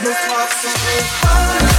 Nos bras